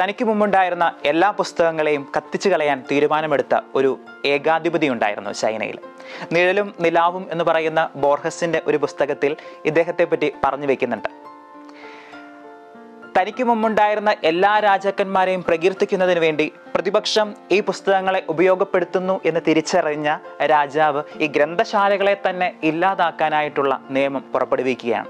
തനിക്ക് മുമ്പുണ്ടായിരുന്ന എല്ലാ പുസ്തകങ്ങളെയും കത്തിച്ചു കളയാൻ തീരുമാനമെടുത്ത ഒരു ഏകാധിപതി ഉണ്ടായിരുന്നു ചൈനയിൽ. നിഴലും നിലാവും എന്ന് പറയുന്ന ബോർഹസിന്റെ ഒരു പുസ്തകത്തിൽ ഇദ്ദേഹത്തെ പറ്റി പറഞ്ഞു വെക്കുന്നുണ്ട്. തനിക്ക് മുമ്പുണ്ടായിരുന്ന എല്ലാ രാജാക്കന്മാരെയും പ്രകീർത്തിക്കുന്നതിന് വേണ്ടി പ്രതിപക്ഷം ഈ പുസ്തകങ്ങളെ ഉപയോഗപ്പെടുത്തുന്നു എന്ന് തിരിച്ചറിഞ്ഞ രാജാവ് ഈ ഗ്രന്ഥശാലകളെ തന്നെ ഇല്ലാതാക്കാനായിട്ടുള്ള നിയമം പുറപ്പെടുവിക്കുകയാണ്.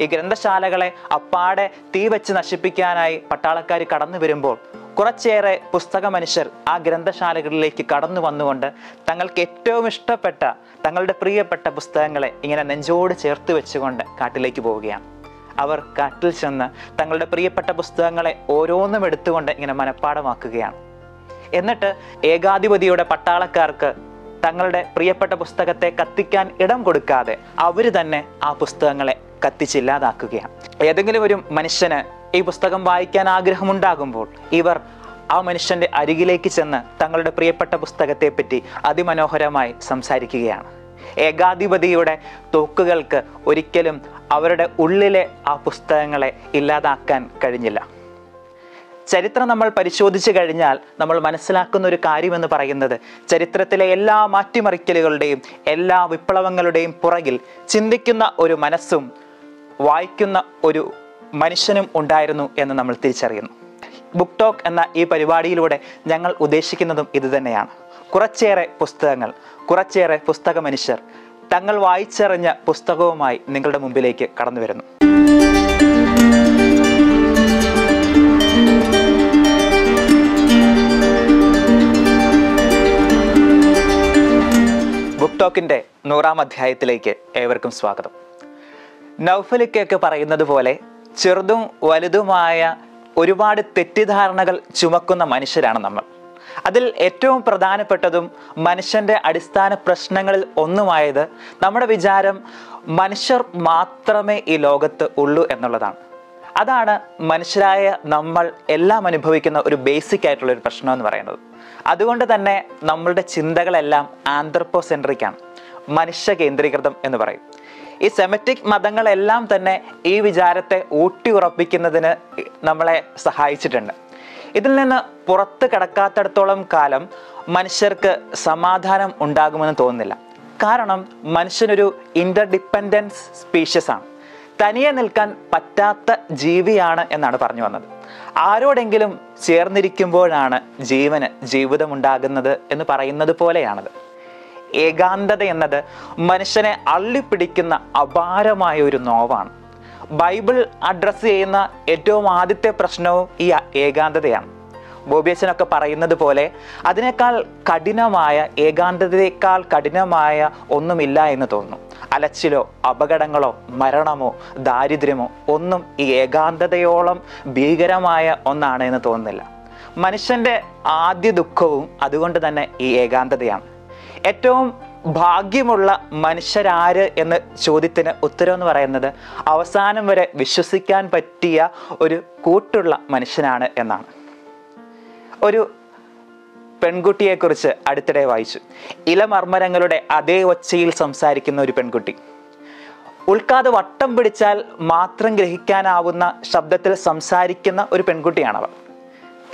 ഈ ഗ്രന്ഥശാലകളെ അപ്പാടെ തീ വെച്ച് നശിപ്പിക്കാനായി പട്ടാളക്കാർ കടന്നു വരുമ്പോൾ കുറച്ചേറെ പുസ്തക മനുഷ്യർ ആ ഗ്രന്ഥശാലകളിലേക്ക് കടന്നു വന്നുകൊണ്ട് തങ്ങൾക്ക് ഏറ്റവും ഇഷ്ടപ്പെട്ട തങ്ങളുടെ പ്രിയപ്പെട്ട പുസ്തകങ്ങളെ ഇങ്ങനെ നെഞ്ചോട് ചേർത്ത് വെച്ചുകൊണ്ട് കാട്ടിലേക്ക് പോവുകയാണ്. അവർ കാട്ടിൽ ചെന്ന് തങ്ങളുടെ പ്രിയപ്പെട്ട പുസ്തകങ്ങളെ ഓരോന്നും എടുത്തുകൊണ്ട് ഇങ്ങനെ മനഃപ്പാടമാക്കുകയാണ് എന്നിട്ട് ഏകാധിപതിയുടെ പട്ടാളക്കാർക്ക് തങ്ങളുടെ പ്രിയപ്പെട്ട പുസ്തകത്തെ കത്തിക്കാൻ ഇടം കൊടുക്കാതെ അവർ തന്നെ ആ പുസ്തകങ്ങളെ കത്തിച്ചില്ലാതാക്കുകയാണ്. ഏതെങ്കിലും ഒരു മനുഷ്യന് ഈ പുസ്തകം വായിക്കാൻ ആഗ്രഹമുണ്ടാകുമ്പോൾ ഇവർ ആ മനുഷ്യന്റെ അരികിലേക്ക് ചെന്ന് തങ്ങളുടെ പ്രിയപ്പെട്ട പുസ്തകത്തെപ്പറ്റി അതിമനോഹരമായി സംസാരിക്കുകയാണ്. ഏകാധിപതിയുടെ തോക്കുകൾക്ക് ഒരിക്കലും അവരുടെ ഉള്ളിലെ ആ പുസ്തകങ്ങളെ ഇല്ലാതാക്കാൻ കഴിഞ്ഞില്ല. ചരിത്രം നമ്മൾ പരിശോധിച്ചു കഴിഞ്ഞാൽ നമ്മൾ മനസ്സിലാക്കുന്ന ഒരു കാര്യമെന്ന് പറയുന്നത് ചരിത്രത്തിലെ എല്ലാ മാറ്റിമറിക്കലുകളുടെയും എല്ലാ വിപ്ലവങ്ങളുടെയും പുറകിൽ ചിന്തിക്കുന്ന ഒരു മനസ്സും വായിക്കുന്ന ഒരു മനുഷ്യനും ഉണ്ടായിരുന്നു എന്ന് നമ്മൾ തിരിച്ചറിയുന്നു. ബുക്ക് ടോക്ക് എന്ന ഈ പരിപാടിയിലൂടെ ഞങ്ങൾ ഉദ്ദേശിക്കുന്നതും ഇതുതന്നെയാണ് കുറച്ചേറെ പുസ്തകങ്ങൾ കുറച്ചേറെ പുസ്തക മനുഷ്യർ തങ്ങൾ വായിച്ചറിഞ്ഞ പുസ്തകവുമായി നിങ്ങളുടെ മുമ്പിലേക്ക് കടന്നു വരുന്നു. ബുക്ക് ടോക്കിന്റെ നൂറാം അധ്യായത്തിലേക്ക് ഏവർക്കും സ്വാഗതം. നൗഫലിക്കൊക്കെ പറയുന്നത് പോലെ ചെറുതും വലുതുമായ ഒരുപാട് തെറ്റിദ്ധാരണകൾ ചുമക്കുന്ന മനുഷ്യരാണ് നമ്മൾ. അതിൽ ഏറ്റവും പ്രധാനപ്പെട്ടതും മനുഷ്യന്റെ അടിസ്ഥാന പ്രശ്നങ്ങളിൽ ഒന്നുമായത് നമ്മുടെ വിചാരം മനുഷ്യർ മാത്രമേ ഈ ലോകത്ത് ഉള്ളൂ എന്നുള്ളതാണ്. അതാണ് മനുഷ്യരായ നമ്മൾ എല്ലാം അനുഭവിക്കുന്ന ഒരു ബേസിക് ആയിട്ടുള്ള ഒരു പ്രശ്നം എന്ന് പറയുന്നത്. അതുകൊണ്ട് തന്നെ നമ്മളുടെ ചിന്തകളെല്ലാം ആന്ത്രപ്പോസെൻട്രിക് ആണ്. മനുഷ്യ കേന്ദ്രീകൃതം എന്ന് പറയും. ഈ സെമറ്റിക് മതങ്ങളെല്ലാം തന്നെ ഈ വിചാരത്തെ ഊട്ടി ഉറപ്പിക്കുന്നതിന് നമ്മളെ സഹായിച്ചിട്ടുണ്ട്. ഇതിൽ നിന്ന് പുറത്ത് കിടക്കാത്തടത്തോളം കാലം മനുഷ്യർക്ക് സമാധാനം ഉണ്ടാകുമെന്ന് തോന്നുന്നില്ല. കാരണം മനുഷ്യനൊരു ഇന്റർഡിപ്പെൻഡൻസ് സ്പീഷ്യസ് ആണ്. തനിയെ നിൽക്കാൻ പറ്റാത്ത ജീവിയാണ് എന്നാണ് പറഞ്ഞു വന്നത്. ആരോടെങ്കിലും ചേർന്നിരിക്കുമ്പോഴാണ് ജീവന് ജീവിതമുണ്ടാകുന്നത് എന്ന് പറയുന്നത് പോലെയാണത്. ഏകാന്തത എന്നത് മനുഷ്യനെ അള്ളിപ്പിടിക്കുന്ന അപാരമായ ഒരു നോവാണ്. ബൈബിൾ അഡ്രസ്സ് ചെയ്യുന്ന ഏറ്റവും ആദ്യത്തെ പ്രശ്നവും ഈ ഏകാന്തതയാണ്. ബോബിയച്ചനൊക്കെ പറയുന്നത് പോലെ അതിനേക്കാൾ കഠിനമായ ഏകാന്തതയേക്കാൾ കഠിനമായ ഒന്നുമില്ല എന്ന് തോന്നുന്നു. അലച്ചിലോ അപകടങ്ങളോ മരണമോ ദാരിദ്ര്യമോ ഒന്നും ഈ ഏകാന്തതയോളം ഭീകരമായ ഒന്നാണ് എന്ന് തോന്നുന്നില്ല. മനുഷ്യന്റെ ആദ്യ ദുഃഖവും അതുകൊണ്ട് തന്നെ ഈ ഏകാന്തതയാണ്. ഏറ്റവും ഭാഗ്യമുള്ള മനുഷ്യരാര് എന്ന ചോദ്യത്തിന് ഉത്തരം എന്ന് പറയുന്നത് അവസാനം വരെ വിശ്വസിക്കാൻ പറ്റിയ ഒരു കൂട്ടുള്ള മനുഷ്യനാണ് എന്നാണ്. ഒരു പെൺകുട്ടിയെക്കുറിച്ച് അടുത്തിടെ വായിച്ചു. ഇലമർമരങ്ങളുടെ അതേ ഒച്ചയിൽ സംസാരിക്കുന്ന ഒരു പെൺകുട്ടി. ഉൾക്കാതെ വട്ടം പിടിച്ചാൽ മാത്രം ഗ്രഹിക്കാനാവുന്ന ശബ്ദത്തിൽ സംസാരിക്കുന്ന ഒരു പെൺകുട്ടിയാണവർ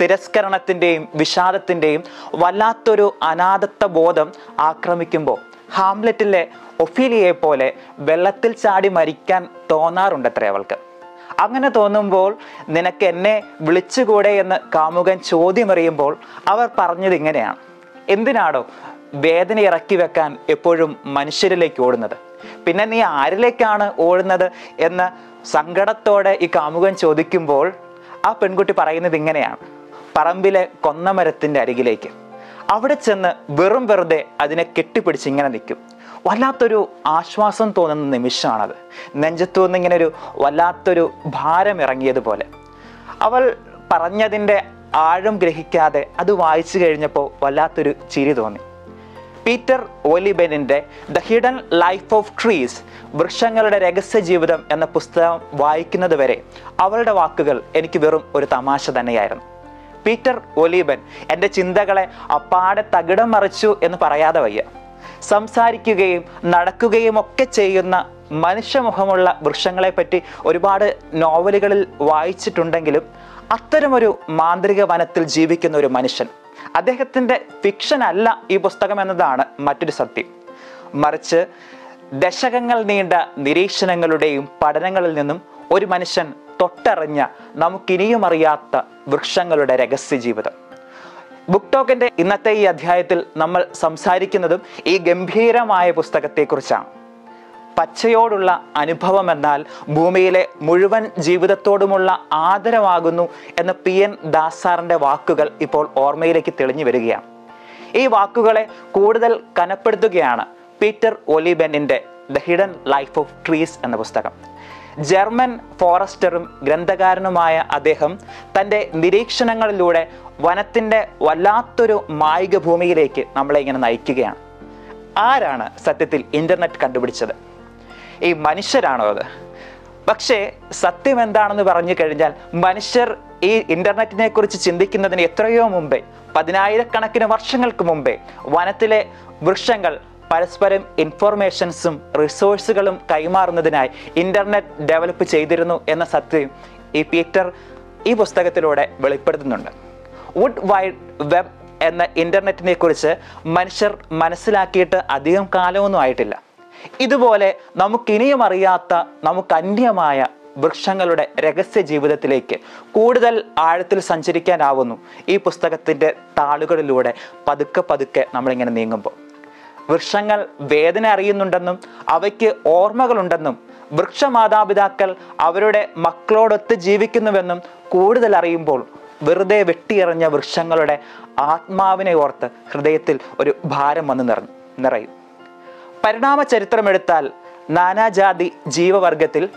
തിരസ്കരണത്തിന്റെയും വിഷാദത്തിന്റെയും വല്ലാത്തൊരു അനാഥത്വ ബോധം ആക്രമിക്കുമ്പോൾ ഹാംലെറ്റിലെ ഒഫീലിയെ പോലെ വെള്ളത്തിൽ ചാടി മരിക്കാൻ തോന്നാറുണ്ടത്രേ അവൾക്ക്. അങ്ങനെ തോന്നുമ്പോൾ നിനക്ക് എന്നെ വിളിച്ചുകൂടെ എന്ന് കാമുകൻ ചോദ്യമറിയുമ്പോൾ അവർ പറഞ്ഞത് ഇങ്ങനെയാണ്. എന്തിനാണോ വേദന ഇറക്കി വെക്കാൻ എപ്പോഴും മനുഷ്യരിലേക്ക് ഓടുന്നത്? പിന്നെ നീ ആരിലേക്കാണ് ഓടുന്നത് എന്ന് സങ്കടത്തോടെ ഈ കാമുകൻ ചോദിക്കുമ്പോൾ ആ പെൺകുട്ടി പറയുന്നത് ഇങ്ങനെയാണ്. പറമ്പിലെ കൊന്നമരത്തിന്റെ അരികിലേക്ക്. അവിടെ ചെന്ന് വെറും വെറുതെ അതിനെ കെട്ടിപ്പിടിച്ച് ഇങ്ങനെ നിൽക്കും. വല്ലാത്തൊരു ആശ്വാസം തോന്നുന്ന നിമിഷമാണത്. നെഞ്ചത്തു നിന്ന് ഇങ്ങനെ ഒരു വല്ലാത്തൊരു ഭാരം ഇറങ്ങിയതുപോലെ. അവൾ പറഞ്ഞതിന്റെ ആഴം ഗ്രഹിക്കാതെ അത് വായിച്ചു കഴിഞ്ഞപ്പോൾ വല്ലാത്തൊരു ചിരി തോന്നി. Peter ഓലിബെനിന്റെ the hidden life of trees വൃക്ഷങ്ങളുടെ രഹസ്യ ജീവിതം എന്ന പുസ്തകം വായിക്കുന്നത് വരെ അവളുടെ വാക്കുകൾ എനിക്ക് വെറും ഒരു തമാശ തന്നെയായിരുന്നു. പീറ്റർ ഒലീബൻ എന്റെ ചിന്തകളെ അപ്പാടെ തകിടം മറിച്ചു എന്ന് പറയാതെ വയ്യ. സംസാരിക്കുകയും നടക്കുകയും ഒക്കെ ചെയ്യുന്ന മനുഷ്യമുഖമുള്ള വൃക്ഷങ്ങളെപ്പറ്റി ഒരുപാട് നോവലുകളിൽ വായിച്ചിട്ടുണ്ടെങ്കിലും അത്തരമൊരു മാന്ത്രിക വനത്തിൽ ജീവിക്കുന്ന ഒരു മനുഷ്യൻ അദ്ദേഹത്തിന്റെ ഫിക്ഷൻ അല്ല ഈ പുസ്തകം എന്നതാണ് മറ്റൊരു സത്യം. മറിച്ച് ദശകങ്ങൾ നീണ്ട നിരീക്ഷണങ്ങളുടെയും പഠനങ്ങളിൽ നിന്നും ഒരു മനുഷ്യൻ തൊട്ടറിഞ്ഞ നമുക്കിനിയും അറിയാത്ത വൃക്ഷങ്ങളുടെ രഹസ്യ ജീവിതം ബുക്ക് ടോക്കിന്റെ ഇന്നത്തെ ഈ അധ്യായത്തിൽ നമ്മൾ സംസാരിക്കുന്നതും ഈ ഗംഭീരമായ പുസ്തകത്തെക്കുറിച്ചാണ്. പച്ചയോടുള്ള അനുഭവം എന്നാൽ ഭൂമിയിലെ മുഴുവൻ ജീവിതത്തോടുമുള്ള ആദരവാകുന്നു എന്ന പി എൻ ദാസാറിന്റെ വാക്കുകൾ ഇപ്പോൾ ഓർമ്മയിലേക്ക് തെളിഞ്ഞു വരികയാണ്. ഈ വാക്കുകളെ കൂടുതൽ കനപ്പെടുത്തുകയാണ് Peter ഒലിബെന്നിന്റെ the hidden life of trees എന്ന പുസ്തകം. ജർമ്മൻ ഫോറസ്റ്ററും ഗ്രന്ഥകാരനുമായ അദ്ദേഹം തന്റെ നിരീക്ഷണങ്ങളിലൂടെ വനത്തിന്റെ വല്ലാത്തൊരു മായിക ഭൂമിയിലേക്ക് നമ്മളെ ഇങ്ങനെ നയിക്കുകയാണ്. ആരാണ് സത്യത്തിൽ ഇന്റർനെറ്റ് കണ്ടുപിടിച്ചത്? ഈ മനുഷ്യരാണോ അത്? പക്ഷേ സത്യം എന്താണെന്ന് പറഞ്ഞു കഴിഞ്ഞാൽ മനുഷ്യർ ഈ ഇന്റർനെറ്റിനെ കുറിച്ച് ചിന്തിക്കുന്നതിന് എത്രയോ മുമ്പേ പതിനായിരക്കണക്കിന് വർഷങ്ങൾക്ക് മുമ്പേ വനത്തിലെ വൃക്ഷങ്ങൾ പരസ്പരം ഇൻഫോർമേഷൻസും റിസോഴ്സുകളും കൈമാറുന്നതിനായി ഇന്റർനെറ്റ് ഡെവലപ്പ് ചെയ്തിരുന്നു എന്ന സത്യം ഈ പീറ്റർ ഈ പുസ്തകത്തിലൂടെ വെളിപ്പെടുത്തുന്നുണ്ട്. വുഡ് വൈഡ് വെബ് എന്ന ഇന്റർനെറ്റിനെ കുറിച്ച് മനുഷ്യർ മനസ്സിലാക്കിയിട്ട് അധികം കാലമൊന്നും ആയിട്ടില്ല. ഇതുപോലെ നമുക്കിനിയും അറിയാത്ത നമുക്ക് അന്യമായ വൃക്ഷങ്ങളുടെ രഹസ്യ ജീവിതത്തിലേക്ക് കൂടുതൽ ആഴത്തിൽ സഞ്ചരിക്കാനാവുന്നു ഈ പുസ്തകത്തിന്റെ താളുകളിലൂടെ പതുക്കെ പതുക്കെ നമ്മളിങ്ങനെ നീങ്ങുമ്പോൾ. വൃക്ഷങ്ങൾ വേദന അറിയുന്നുണ്ടെന്നും അവയ്ക്ക് ഓർമ്മകളുണ്ടെന്നും വൃക്ഷമാതാപിതാക്കൾ അവരുടെ മക്കളോടൊത്ത് ജീവിക്കുന്നുവെന്നും കൂടുതൽ അറിയുമ്പോൾ വെറുതെ വെട്ടിയെറിഞ്ഞ വൃക്ഷങ്ങളുടെ ആത്മാവിനെ ഓർത്ത് ഹൃദയത്തിൽ ഒരു ഭാരം വന്ന് നിറ നിറയും. പരിണാമ ചരിത്രമെടുത്താൽ നാനാജാതി ജീവവർഗത്തിൽ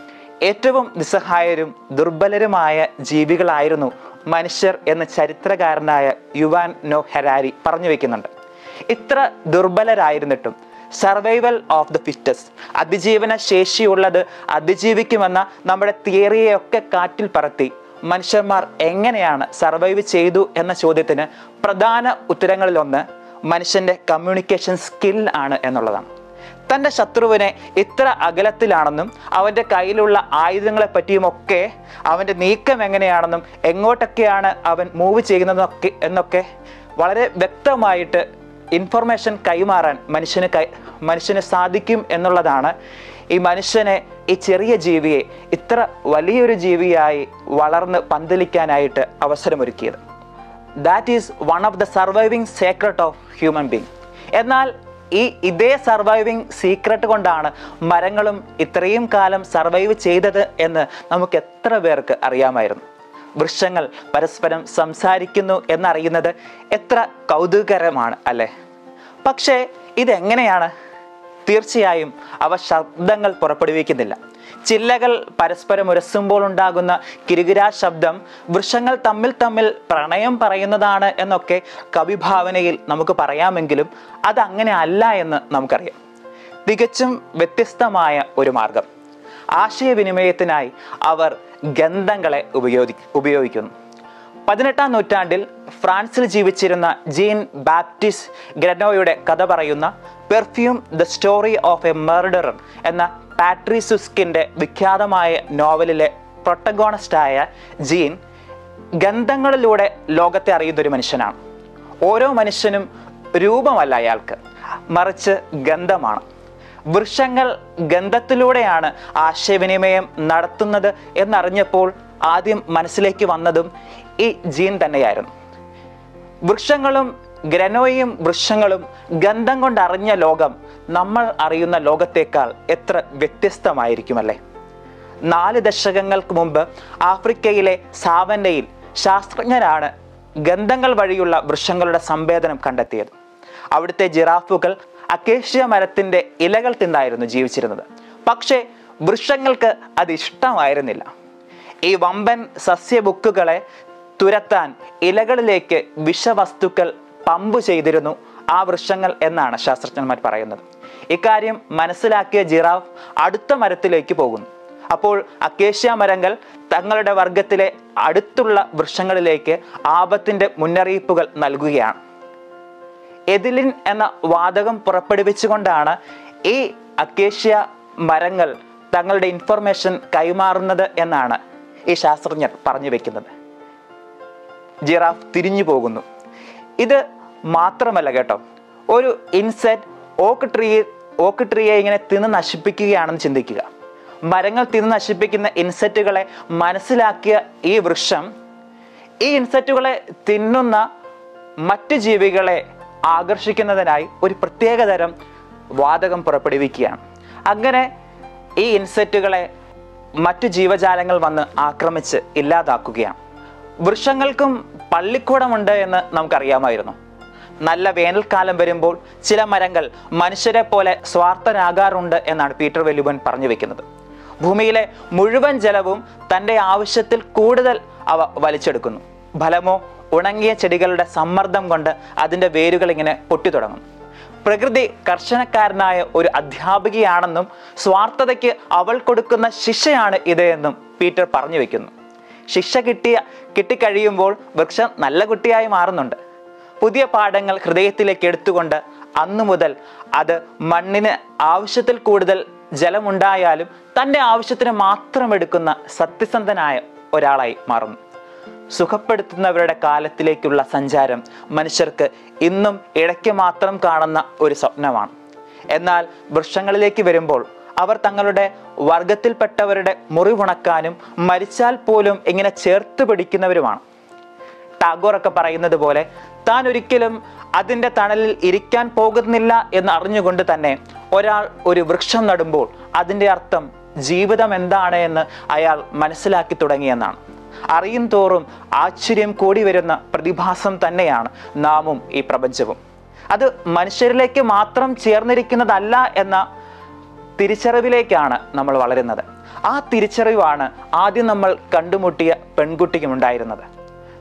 ഏറ്റവും നിസ്സഹായരും ദുർബലരുമായ ജീവികളായിരുന്നു മനുഷ്യർ എന്ന ചരിത്രകാരനായ യുവാൻ നോ ഹെരാരി പറഞ്ഞു വെക്കുന്നുണ്ട്. ഇത്ര ദുർബലരായിരുന്നിട്ടും സർവൈവൽ ഓഫ് ദ ഫിറ്റസ്റ്റ് അതിജീവന ശേഷിയുള്ളത് അതിജീവിക്കുമെന്ന നമ്മുടെ തിയറിയെയൊക്കെ കാറ്റിൽ പറത്തി. മനുഷ്യന്മാർ എങ്ങനെയാണ് സർവൈവ് ചെയ്തു എന്ന ചോദ്യത്തിന് പ്രധാന ഉത്തരങ്ങളിലൊന്ന് മനുഷ്യന്റെ കമ്മ്യൂണിക്കേഷൻ സ്കിൽ ആണ് എന്നുള്ളതാണ്. തന്റെ ശത്രുവിനെ ഇത്ര അകലത്തിലാണെന്നും അവന്റെ കയ്യിലുള്ള ആയുധങ്ങളെ പറ്റിയുമൊക്കെ അവന്റെ നീക്കം എങ്ങനെയാണെന്നും എങ്ങോട്ടൊക്കെയാണ് അവൻ മൂവ് ചെയ്യുന്നതൊക്കെ എന്നൊക്കെ വളരെ വ്യക്തമായിട്ട് ഇൻഫർമേഷൻ കൈമാറാൻ മനുഷ്യന് കൈ മനുഷ്യന് സാധിക്കും എന്നുള്ളതാണ് ഈ മനുഷ്യനെ ഈ ചെറിയ ജീവിയെ ഇത്ര വലിയൊരു ജീവിയായി വളർന്ന് പന്തലിക്കാനായിട്ട് അവസരമൊരുക്കിയത്. That is one of the surviving secret of human being എന്നാൽ ഈ ഇതേ സർവൈവിങ് സീക്രട്ട് കൊണ്ടാണ് മരങ്ങളും ഇത്രയും കാലം സർവൈവ് ചെയ്തത് എന്ന് നമുക്ക് എത്ര പേർക്ക് അറിയാമായിരുന്നു. വൃക്ഷങ്ങൾ പരസ്പരം സംസാരിക്കുന്നു എന്നറിയുന്നത് എത്ര കൗതുകകരമാണ് അല്ലേ? പക്ഷേ ഇതെങ്ങനെയാണ്? തീർച്ചയായും അവ ശബ്ദങ്ങൾ പുറപ്പെടുവിക്കുന്നില്ല. ചില്ലകൾ പരസ്പരം ഉരസുമ്പോൾ ഉണ്ടാകുന്ന കിരുകിരാ ശബ്ദം വൃക്ഷങ്ങൾ തമ്മിൽ തമ്മിൽ പ്രണയം പറയുന്നതാണ് എന്നൊക്കെ കവിഭാവനയിൽ നമുക്ക് പറയാമെങ്കിലും അതങ്ങനെ അല്ല എന്ന് നമുക്കറിയാം. തികച്ചും വ്യത്യസ്തമായ ഒരു മാർഗം. ആശയവിനിമയത്തിനായി അവർ ഗന്ധങ്ങളെ ഉപയോഗി ഉപയോഗിക്കുന്നു. പതിനെട്ടാം നൂറ്റാണ്ടിൽ ഫ്രാൻസിൽ ജീവിച്ചിരുന്ന ജീൻ ബാപ്റ്റിസ് ഗ്രനോയുടെ കഥ പറയുന്ന perfume the story of a murderer എന്ന പാട്രി സുസ്കിന്റെ വിഖ്യാതമായ നോവലിലെ പ്രൊട്ടഗോണസ്റ്റായ ജീൻ ഗന്ധങ്ങളിലൂടെ ലോകത്തെ അറിയുന്നൊരു മനുഷ്യനാണ്. ഓരോ മനുഷ്യനും രൂപമല്ല അയാൾക്ക്. മറിച്ച് ഗന്ധമാണ്. വൃക്ഷങ്ങൾ ഗന്ധത്തിലൂടെയാണ് ആശയവിനിമയം നടത്തുന്നത് എന്നറിഞ്ഞപ്പോൾ ആദ്യം മനസ്സിലേക്ക് വന്നതും ഈ ജീൻ തന്നെയായിരുന്നു. വൃക്ഷങ്ങളും ഗ്രനോയും വൃക്ഷങ്ങളും ഗന്ധം കൊണ്ടറിഞ്ഞ ലോകം നമ്മൾ അറിയുന്ന ലോകത്തേക്കാൾ എത്ര വ്യത്യസ്തമായിരിക്കുമല്ലേ? നാല് ദശകങ്ങൾക്ക് മുമ്പ് ആഫ്രിക്കയിലെ സാവന്നയിൽ ശാസ്ത്രജ്ഞരാണ് ഗന്ധങ്ങൾ വഴിയുള്ള വൃക്ഷങ്ങളുടെ സംവേദനം കണ്ടെത്തിയത്. അവിടുത്തെ ജിറാഫുകൾ അക്കേഷ്യ മരത്തിന്റെ ഇലകൾ തിന്നായിരുന്നു ജീവിച്ചിരുന്നത്. പക്ഷേ വൃക്ഷങ്ങൾക്ക് അത് ഇഷ്ടമായിരുന്നില്ല. ഈ വമ്പൻ സസ്യബുക്കുകളെ തുരത്താൻ ഇലകളിലേക്ക് വിഷവസ്തുക്കൾ പമ്പ് ചെയ്തിരുന്നു ആ വൃക്ഷങ്ങൾ എന്നാണ് ശാസ്ത്രജ്ഞന്മാർ പറയുന്നത്. ഇക്കാര്യം മനസ്സിലാക്കിയ ജിറാഫ് അടുത്ത മരത്തിലേക്ക് പോകുന്നു. അപ്പോൾ അക്കേഷ്യ മരങ്ങൾ തങ്ങളുടെ വർഗത്തിലെ അടുത്തുള്ള വൃക്ഷങ്ങളിലേക്ക് ആപത്തിന്റെ മുന്നറിയിപ്പുകൾ നൽകുകയാണ്. എതിലിൻ എന്ന വാതകം പുറപ്പെടുവിച്ചുകൊണ്ടാണ് ഈ അക്കേഷ്യ മരങ്ങൾ തങ്ങളുടെ ഇൻഫർമേഷൻ കൈമാറുന്നത് എന്നാണ് ഈ ശാസ്ത്രജ്ഞർ പറഞ്ഞു വെക്കുന്നത്. ജിറാഫ് തിരിഞ്ഞു പോകുന്നു. ഇത് മാത്രമല്ല കേട്ടോ. ഒരു ഇൻസെറ്റ് ഓക്ക് ട്രീ ഓക്ക് ട്രീയെ ഇങ്ങനെ തിന്ന് നശിപ്പിക്കുകയാണെന്ന് ചിന്തിക്കുക. മരങ്ങൾ തിന്ന് നശിപ്പിക്കുന്ന ഇൻസെറ്റുകളെ മനസ്സിലാക്കിയ ഈ വൃക്ഷം ഈ ഇൻസെറ്റുകളെ തിന്നുന്ന മറ്റു ജീവികളെ ആകർഷിക്കുന്നതിനായി ഒരു പ്രത്യേകതരം വാതകം പുറപ്പെടുവിക്കുകയാണ്. അങ്ങനെ ഈ ഇൻസെറ്റുകളെ മറ്റു ജീവജാലങ്ങൾ വന്ന് ആക്രമിച്ച് ഇല്ലാതാക്കുകയാണ്. വൃക്ഷങ്ങൾക്കും പള്ളിക്കൂടമുണ്ട് എന്ന് നമുക്കറിയാമായിരുന്നു. നല്ല വേനൽക്കാലം വരുമ്പോൾ ചില മരങ്ങൾ മനുഷ്യരെ പോലെ സ്വാർത്ഥരാകാറുണ്ട് എന്നാണ് പീറ്റർ വെല്ലുവൻ പറഞ്ഞു വെക്കുന്നത്. ഭൂമിയിലെ മുഴുവൻ ജലവും തന്റെ ആവശ്യത്തിൽ കൂടുതൽ അവ വലിച്ചെടുക്കുന്നു. ഫലമോ ഉണങ്ങിയ ചെടികളുടെ സമ്മർദ്ദം കൊണ്ട് അതിന്റെ വേരുകൾ ഇങ്ങനെ പൊട്ടിത്തുടങ്ങും പ്രകൃതി കർശനക്കാരനായ ഒരു അധ്യാപികയാണെന്നും സ്വാർത്ഥതയ്ക്ക് അവൾ കൊടുക്കുന്ന ശിക്ഷയാണ് ഇത് എന്നും പീറ്റർ പറഞ്ഞു വെക്കുന്നു. ശിക്ഷ കിട്ടിയ കിട്ടിക്കഴിയുമ്പോൾ വൃക്ഷം നല്ല കുട്ടിയായി മാറുന്നുണ്ട്. പുതിയ പാഠങ്ങൾ ഹൃദയത്തിലേക്ക് എടുത്തുകൊണ്ട് അന്നു മുതൽ അത് മണ്ണിന് ആവശ്യത്തിൽ കൂടുതൽ ജലമുണ്ടായാലും തന്റെ ആവശ്യത്തിന് മാത്രം എടുക്കുന്ന സത്യസന്ധനായ ഒരാളായി മാറുന്നു. സുഖപ്പെടുത്തുന്നവരുടെ കാലത്തിലേക്കുള്ള സഞ്ചാരം മനുഷ്യർക്ക് ഇന്നും ഇടയ്ക്ക് മാത്രം കാണുന്ന ഒരു സ്വപ്നമാണ്. എന്നാൽ വൃക്ഷങ്ങളിലേക്ക് വരുമ്പോൾ അവർ തങ്ങളുടെ വർഗത്തിൽപ്പെട്ടവരുടെ മുറിവുണക്കാനും മരിച്ചാൽ പോലും ഇങ്ങനെ ചേർത്ത് പിടിക്കുന്നവരുമാണ്. ടാഗോർ ഒക്കെ പറയുന്നത് പോലെ താൻ ഒരിക്കലും അതിന്റെ തണലിൽ ഇരിക്കാൻ പോകുന്നില്ല എന്ന് അറിഞ്ഞുകൊണ്ട് തന്നെ ഒരാൾ ഒരു വൃക്ഷം നടുമ്പോൾ അതിന്റെ അർത്ഥം ജീവിതം എന്താണ് എന്ന് അയാൾ മനസ്സിലാക്കി തുടങ്ങിയെന്നാണ്. അറിയും തോറും ആശ്ചര്യം കൂടി വരുന്ന പ്രതിഭാസം തന്നെയാണ് നാമും ഈ പ്രപഞ്ചവും. അത് മനുഷ്യരിലേക്ക് മാത്രം ചേർന്നിരിക്കുന്നതല്ല എന്ന തിരിച്ചറിവിലേക്കാണ് നമ്മൾ വളരുന്നത്. ആ തിരിച്ചറിവാണ് ആദ്യം നമ്മൾ കണ്ടുമുട്ടിയ പെൺകുട്ടിക്കും ഉണ്ടായിരുന്നത്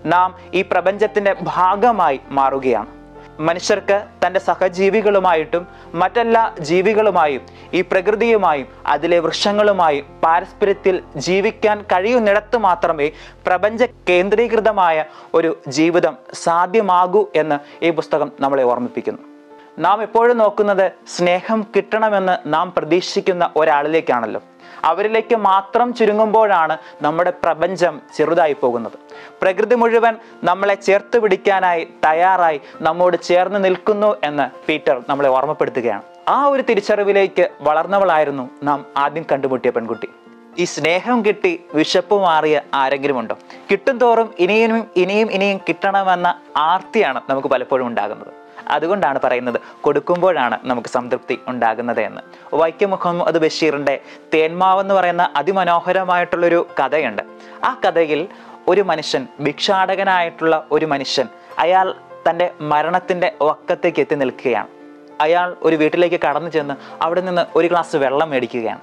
നാം ഈ പ്രപഞ്ചത്തിന്റെ ഭാഗമായി മാറുകയാണ്. മനുഷ്യർക്ക് തന്റെ സഹജീവികളുമായിട്ടും മറ്റെല്ലാ ജീവികളുമായും ഈ പ്രകൃതിയുമായും അതിലെ വൃക്ഷങ്ങളുമായും പാരസ്പര്യത്തിൽ ജീവിക്കാൻ കഴിയുന്നിടത്ത് മാത്രമേ പ്രപഞ്ച കേന്ദ്രീകൃതമായ ഒരു ജീവിതം സാധ്യമാകൂ എന്ന് ഈ പുസ്തകം നമ്മളെ ഓർമ്മിപ്പിക്കുന്നു. നാം എപ്പോഴും നോക്കുന്നത് സ്നേഹം കിട്ടണമെന്ന് നാം പ്രതീക്ഷിക്കുന്ന ഒരാളിലേക്കാണല്ലോ. അവരിലേക്ക് മാത്രം ചുരുങ്ങുമ്പോഴാണ് നമ്മുടെ പ്രപഞ്ചം ചെറുതായി പോകുന്നത്. പ്രകൃതി മുഴുവൻ നമ്മളെ ചേർത്ത് പിടിക്കാനായി തയ്യാറായി നമ്മോട് ചേർന്ന് നിൽക്കുന്നു എന്ന് പീറ്റർ നമ്മളെ ഓർമ്മപ്പെടുത്തുകയാണ്. ആ ഒരു തിരിച്ചറിവിലേക്ക് വളർന്നവളായിരുന്നു നാം ആദ്യം കണ്ടുമുട്ടിയ പെൺകുട്ടി. ഈ സ്നേഹം കിട്ടി വിശപ്പ് മാറിയ ആരെങ്കിലും ഉണ്ടോ കിട്ടും തോറും ഇനിയും ഇനിയും ഇനിയും കിട്ടണമെന്ന ആർത്തിയാണ് നമുക്ക് പലപ്പോഴും ഉണ്ടാകുന്നത്. അതുകൊണ്ടാണ് പറയുന്നത് കൊടുക്കുമ്പോഴാണ് നമുക്ക് സംതൃപ്തി ഉണ്ടാകുന്നത് എന്ന് വൈക്കം മുഹമ്മദ് ബഷീറിന്റെ തേന്മാവെന്ന് പറയുന്ന അതിമനോഹരമായിട്ടുള്ളൊരു കഥയുണ്ട്. ആ കഥയിൽ ഒരു മനുഷ്യൻ ഭിക്ഷാടകനായിട്ടുള്ള ഒരു മനുഷ്യൻ അയാൾ തന്റെ മരണത്തിന്റെ വക്കത്തേക്ക് എത്തി നിൽക്കുകയാണ്. അയാൾ ഒരു വീട്ടിലേക്ക് കടന്നു ചെന്ന് അവിടെ നിന്ന് ഒരു ഗ്ലാസ് വെള്ളം മേടിക്കുകയാണ്.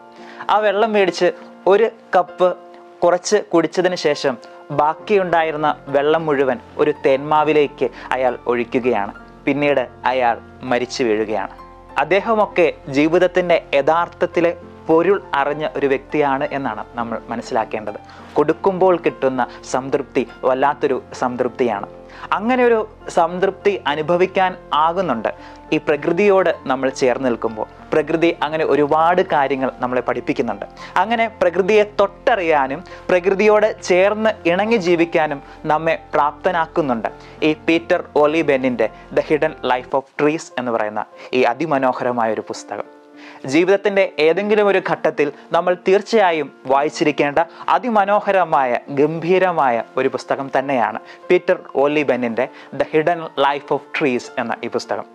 ആ വെള്ളം മേടിച്ച് ഒരു കപ്പ് കുറച്ച് കുടിച്ചതിന് ശേഷം ബാക്കിയുണ്ടായിരുന്ന വെള്ളം മുഴുവൻ ഒരു തേന്മാവിലേക്ക് അയാൾ ഒഴിക്കുകയാണ്. പിന്നീട് അയാൾ മരിച്ചു വീഴുകയാണ്. അദ്ദേഹമൊക്കെ ജീവിതത്തിന്റെ യഥാർത്ഥത്തിലെ പൊരുൾ അറിഞ്ഞ ഒരു വ്യക്തിയാണ് എന്നാണ് നമ്മൾ മനസ്സിലാക്കേണ്ടത്. കൊടുക്കുമ്പോൾ കിട്ടുന്ന സംതൃപ്തി വല്ലാത്തൊരു സംതൃപ്തിയാണ്. അങ്ങനെ ഒരു സംതൃപ്തി അനുഭവിക്കാൻ ആകുന്നുണ്ട് ഈ പ്രകൃതിയോട് നമ്മൾ ചേർന്ന് നിൽക്കുമ്പോൾ. പ്രകൃതി അങ്ങനെ ഒരുപാട് കാര്യങ്ങൾ നമ്മളെ പഠിപ്പിക്കുന്നുണ്ട്. അങ്ങനെ പ്രകൃതിയെ തൊട്ടറിയാനും പ്രകൃതിയോട് ചേർന്ന് ഇണങ്ങി ജീവിക്കാനും നമ്മെ പ്രാപ്തനാക്കുന്നുണ്ട്. ഈ പീറ്റർ ഓലി ബെന്നിന്റെ the hidden life of trees എന്ന് പറയുന്ന ഈ അതിമനോഹരമായ ഒരു പുസ്തകം. ജീവിതത്തിന്റെ ഏതെങ്കിലും ഒരു ഘട്ടത്തിൽ നമ്മൾ തീർച്ചയായും വായിച്ചിരിക്കേണ്ട അതിമനോഹരമായ ഗംഭീരമായ ഒരു പുസ്തകം തന്നെയാണ് പീറ്റർ ഓലി ബെന്നിന്റെ the hidden life of trees എന്ന ഈ പുസ്തകം.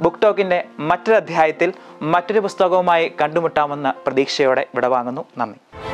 ബുക്ക് ടോക്കിന്റെ മറ്റൊരു അധ്യായത്തിൽ മറ്റൊരു പുസ്തകവുമായി കണ്ടുമുട്ടാമെന്ന പ്രതീക്ഷയോടെ വിടവാങ്ങുന്നു. നന്ദി.